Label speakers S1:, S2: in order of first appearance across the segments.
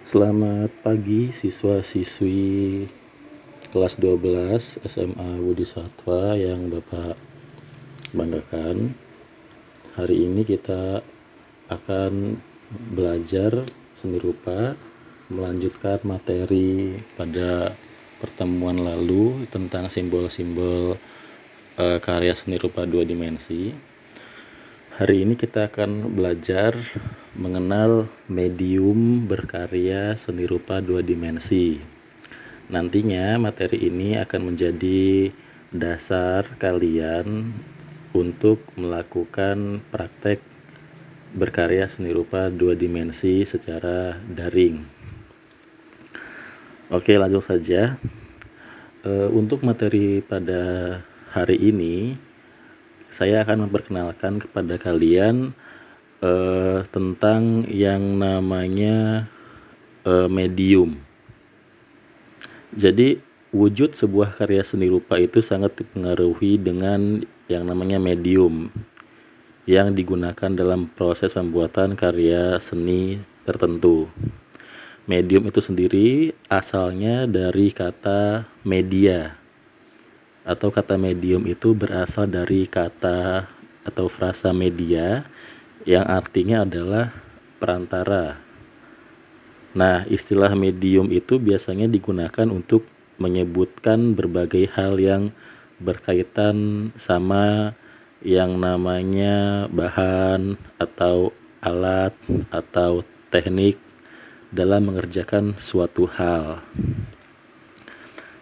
S1: Selamat pagi siswa-siswi kelas 12 SMA Budi Satwa yang Bapak banggakan. Hari ini kita akan belajar seni rupa melanjutkan materi pada pertemuan lalu tentang simbol-simbol eh, karya seni rupa dua dimensi. Hari ini kita akan belajar mengenal medium berkarya seni rupa dua dimensi. Nantinya materi ini akan menjadi dasar kalian untuk melakukan praktek berkarya seni rupa dua dimensi secara daring. Oke, langsung saja. Eh, untuk materi pada hari ini, saya akan memperkenalkan kepada kalian eh, tentang yang namanya eh, medium. Jadi, wujud sebuah karya seni rupa itu sangat dipengaruhi dengan yang namanya medium yang digunakan dalam proses pembuatan karya seni tertentu. Medium itu sendiri asalnya dari kata media atau kata medium itu berasal dari kata atau frasa media yang artinya adalah perantara. Nah, istilah medium itu biasanya digunakan untuk menyebutkan berbagai hal yang berkaitan sama yang namanya bahan atau alat atau teknik dalam mengerjakan suatu hal.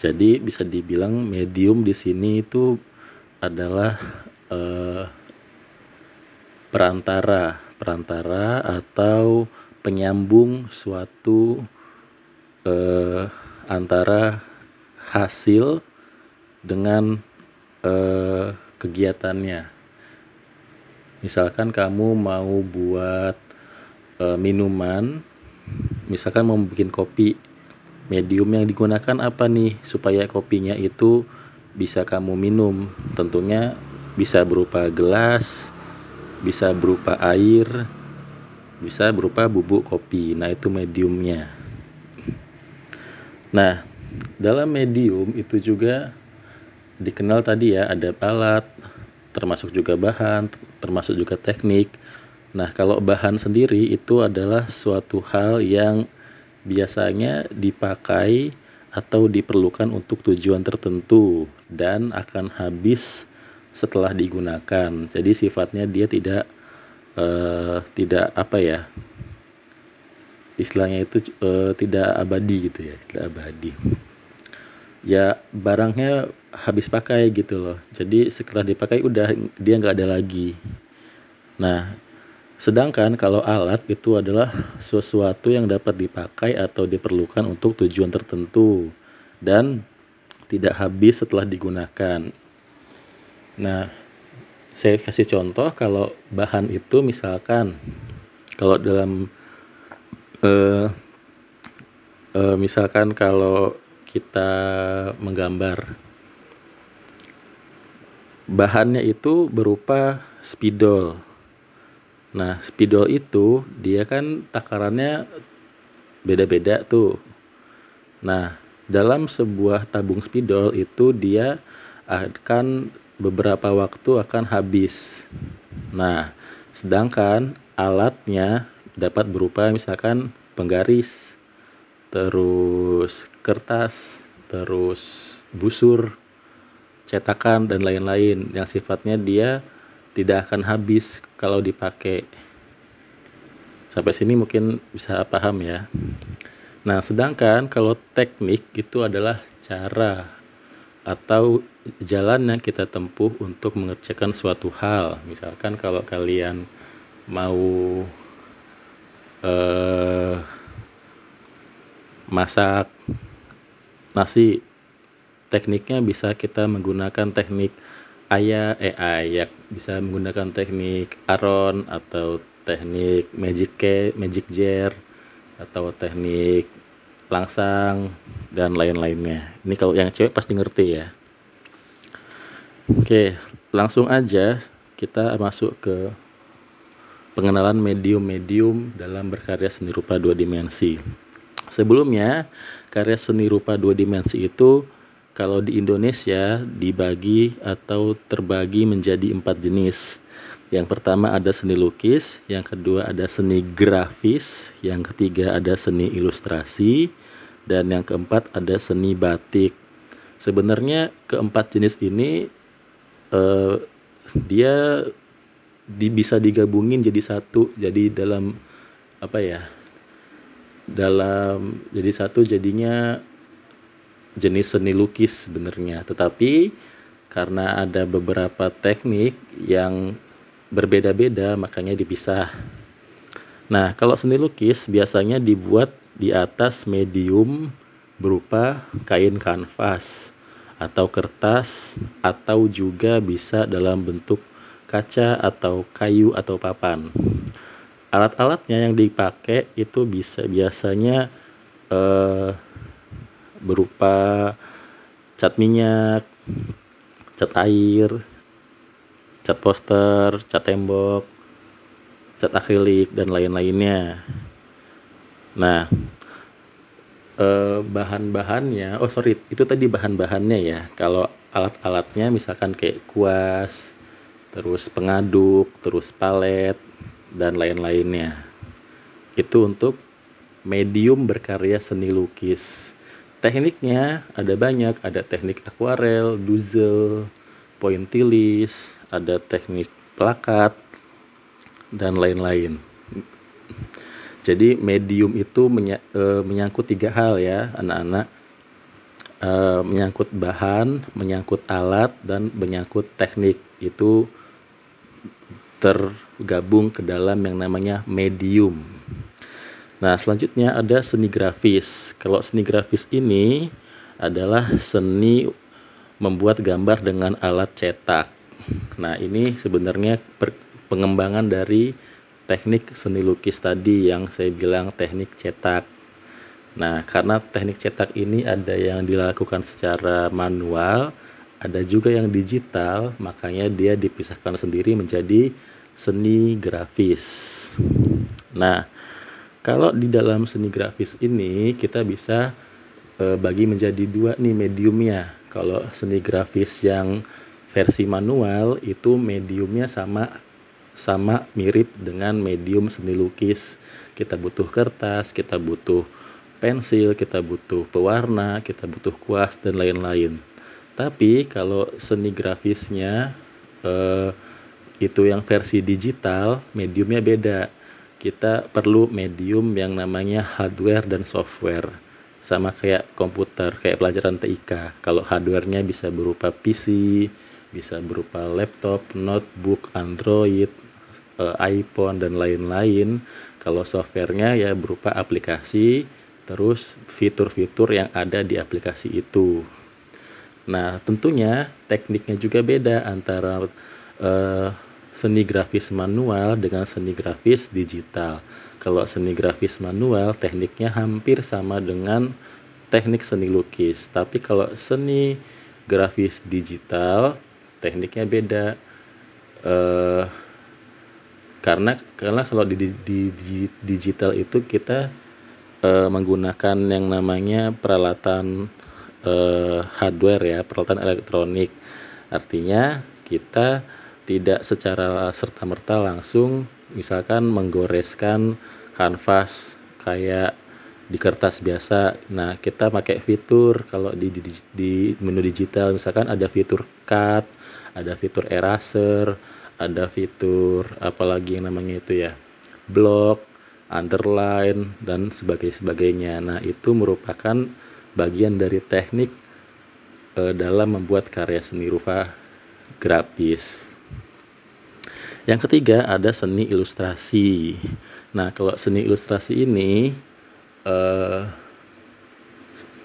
S1: Jadi bisa dibilang medium di sini itu adalah eh, perantara, perantara atau penyambung suatu eh, antara hasil dengan eh, kegiatannya. Misalkan kamu mau buat eh, minuman, misalkan mau bikin kopi, medium yang digunakan apa nih supaya kopinya itu bisa kamu minum? Tentunya bisa berupa gelas, bisa berupa air, bisa berupa bubuk kopi. Nah, itu mediumnya. Nah, dalam medium itu juga dikenal tadi ya ada alat, termasuk juga bahan, termasuk juga teknik. Nah, kalau bahan sendiri itu adalah suatu hal yang biasanya dipakai atau diperlukan untuk tujuan tertentu dan akan habis setelah digunakan. Jadi sifatnya dia tidak eh, tidak apa ya? Istilahnya itu eh, tidak abadi gitu ya, tidak abadi. Ya barangnya habis pakai gitu loh. Jadi setelah dipakai udah dia nggak ada lagi. Nah, sedangkan kalau alat itu adalah sesuatu yang dapat dipakai atau diperlukan untuk tujuan tertentu dan tidak habis setelah digunakan. Nah, saya kasih contoh kalau bahan itu misalkan kalau dalam eh, eh, misalkan kalau kita menggambar bahannya itu berupa spidol. Nah, spidol itu dia kan takarannya beda-beda tuh. Nah, dalam sebuah tabung spidol itu dia akan beberapa waktu akan habis. Nah, sedangkan alatnya dapat berupa misalkan penggaris, terus kertas, terus busur, cetakan dan lain-lain yang sifatnya dia tidak akan habis kalau dipakai. Sampai sini mungkin bisa paham ya. Nah, sedangkan kalau teknik itu adalah cara atau jalan yang kita tempuh untuk mengerjakan suatu hal. Misalkan kalau kalian mau eh, masak nasi tekniknya bisa kita menggunakan teknik ayak eh ayak bisa menggunakan teknik aron atau teknik magic ke magic jar atau teknik langsang dan lain-lainnya. Ini kalau yang cewek pasti ngerti ya. Oke langsung aja kita masuk ke pengenalan medium-medium dalam berkarya seni rupa dua dimensi. Sebelumnya, karya seni rupa dua dimensi itu kalau di Indonesia dibagi atau terbagi menjadi empat jenis. Yang pertama ada seni lukis, yang kedua ada seni grafis, yang ketiga ada seni ilustrasi, dan yang keempat ada seni batik. Sebenarnya keempat jenis ini eh, dia di, bisa digabungin jadi satu, jadi dalam apa ya? dalam jadi satu jadinya jenis seni lukis sebenarnya. Tetapi karena ada beberapa teknik yang berbeda-beda makanya dipisah. Nah kalau seni lukis biasanya dibuat di atas medium berupa kain kanvas atau kertas atau juga bisa dalam bentuk kaca atau kayu atau papan. Alat-alatnya yang dipakai itu bisa biasanya eh, berupa cat minyak, cat air, cat poster, cat tembok, cat akrilik dan lain-lainnya. Nah, eh, bahan-bahannya, oh sorry, itu tadi bahan-bahannya ya. Kalau alat-alatnya misalkan kayak kuas, terus pengaduk, terus palet, dan lain-lainnya. Itu untuk medium berkarya seni lukis. Tekniknya ada banyak, ada teknik akuarel, duzel, pointillis, ada teknik plakat, dan lain-lain. Jadi medium itu menya, e, menyangkut tiga hal ya anak-anak. E, menyangkut bahan, menyangkut alat, dan menyangkut teknik. Itu tergabung ke dalam yang namanya medium. Nah, selanjutnya ada seni grafis. Kalau seni grafis ini adalah seni membuat gambar dengan alat cetak. Nah, ini sebenarnya pengembangan dari teknik seni lukis tadi yang saya bilang teknik cetak. Nah, karena teknik cetak ini ada yang dilakukan secara manual, ada juga yang digital, makanya dia dipisahkan sendiri menjadi seni grafis. Nah, kalau di dalam seni grafis ini kita bisa e, bagi menjadi dua nih mediumnya. Kalau seni grafis yang versi manual itu mediumnya sama sama mirip dengan medium seni lukis. Kita butuh kertas, kita butuh pensil, kita butuh pewarna, kita butuh kuas dan lain-lain. Tapi kalau seni grafisnya eh, itu yang versi digital, mediumnya beda. Kita perlu medium yang namanya hardware dan software. Sama kayak komputer, kayak pelajaran TIK. Kalau hardwarenya bisa berupa PC, bisa berupa laptop, notebook, Android, eh, iPhone dan lain-lain. Kalau softwarenya ya berupa aplikasi, terus fitur-fitur yang ada di aplikasi itu. Nah, tentunya tekniknya juga beda antara uh, seni grafis manual dengan seni grafis digital. Kalau seni grafis manual, tekniknya hampir sama dengan teknik seni lukis. Tapi kalau seni grafis digital, tekniknya beda. Uh, karena karena kalau di, di, di digital itu kita uh, menggunakan yang namanya peralatan uh, hardware ya, peralatan elektronik. Artinya kita tidak secara serta-merta langsung misalkan menggoreskan kanvas kayak di kertas biasa. Nah, kita pakai fitur kalau di, di, di menu digital misalkan ada fitur cut, ada fitur eraser, ada fitur apalagi yang namanya itu ya, block, underline dan sebagainya sebagainya. Nah, itu merupakan bagian dari teknik e, dalam membuat karya seni rupa grafis. Yang ketiga ada seni ilustrasi. Nah, kalau seni ilustrasi ini e,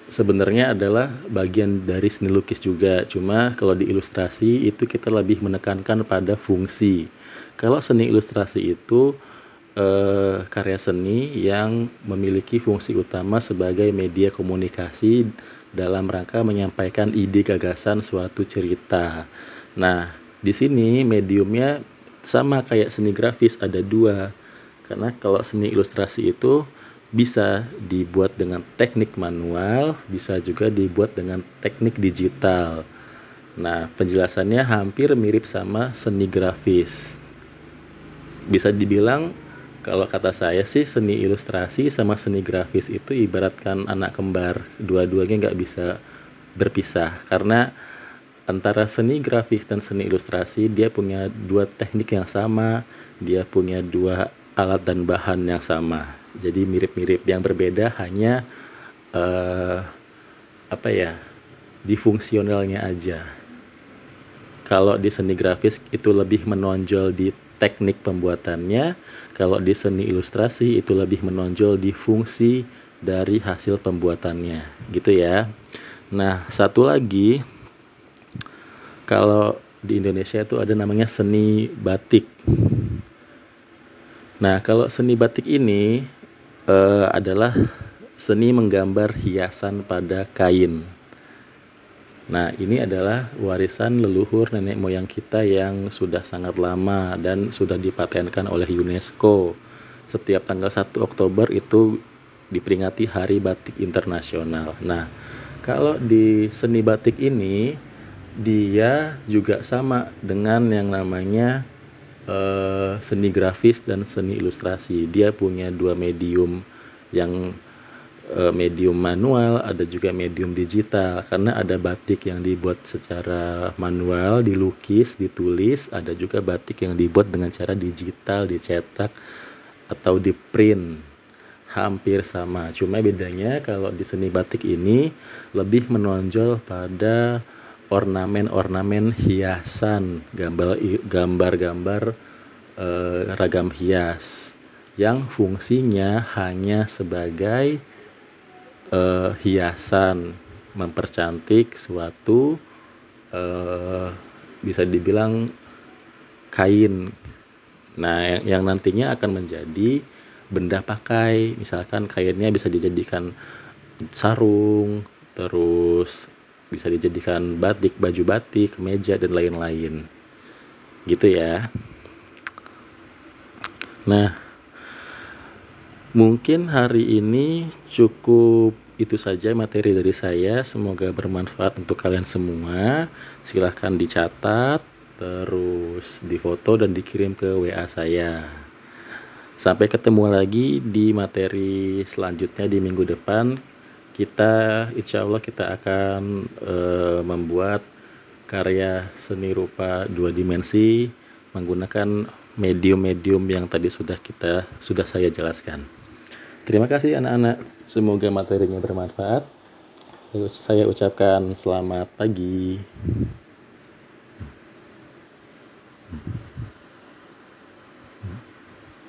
S1: sebenarnya adalah bagian dari seni lukis juga. Cuma kalau di ilustrasi itu kita lebih menekankan pada fungsi. Kalau seni ilustrasi itu eh, karya seni yang memiliki fungsi utama sebagai media komunikasi dalam rangka menyampaikan ide gagasan suatu cerita. Nah, di sini mediumnya sama kayak seni grafis ada dua. Karena kalau seni ilustrasi itu bisa dibuat dengan teknik manual, bisa juga dibuat dengan teknik digital. Nah, penjelasannya hampir mirip sama seni grafis. Bisa dibilang kalau kata saya sih seni ilustrasi sama seni grafis itu ibaratkan anak kembar. Dua-duanya nggak bisa berpisah karena antara seni grafis dan seni ilustrasi dia punya dua teknik yang sama, dia punya dua alat dan bahan yang sama. Jadi mirip-mirip. Yang berbeda hanya uh, apa ya? di fungsionalnya aja. Kalau di seni grafis itu lebih menonjol di teknik pembuatannya, kalau di seni ilustrasi itu lebih menonjol di fungsi dari hasil pembuatannya, gitu ya. Nah, satu lagi kalau di Indonesia itu ada namanya seni batik. Nah, kalau seni batik ini uh, adalah seni menggambar hiasan pada kain. Nah, ini adalah warisan leluhur nenek moyang kita yang sudah sangat lama dan sudah dipatenkan oleh UNESCO. Setiap tanggal 1 Oktober itu diperingati Hari Batik Internasional. Nah, kalau di seni batik ini dia juga sama dengan yang namanya uh, seni grafis dan seni ilustrasi. Dia punya dua medium yang Eh, medium manual, ada juga medium digital. Karena ada batik yang dibuat secara manual, dilukis, ditulis, ada juga batik yang dibuat dengan cara digital, dicetak atau di print. Hampir sama. Cuma bedanya kalau di seni batik ini lebih menonjol pada ornamen-ornamen hiasan, gambar-gambar eh, ragam hias yang fungsinya hanya sebagai uh, hiasan. Mempercantik suatu uh, bisa dibilang kain. Nah, yang, yang nantinya akan menjadi benda pakai, misalkan kainnya bisa dijadikan sarung, terus bisa dijadikan batik, baju batik, meja dan lain-lain. Gitu ya. Nah, Mungkin hari ini cukup itu saja materi dari saya. Semoga bermanfaat untuk kalian semua. Silahkan dicatat, terus difoto dan dikirim ke WA saya. Sampai ketemu lagi di materi selanjutnya di minggu depan. Kita, insya Allah, kita akan e, membuat karya seni rupa dua dimensi menggunakan medium-medium yang tadi sudah kita sudah saya jelaskan. Terima kasih anak-anak. Semoga materinya bermanfaat. Saya ucapkan selamat pagi.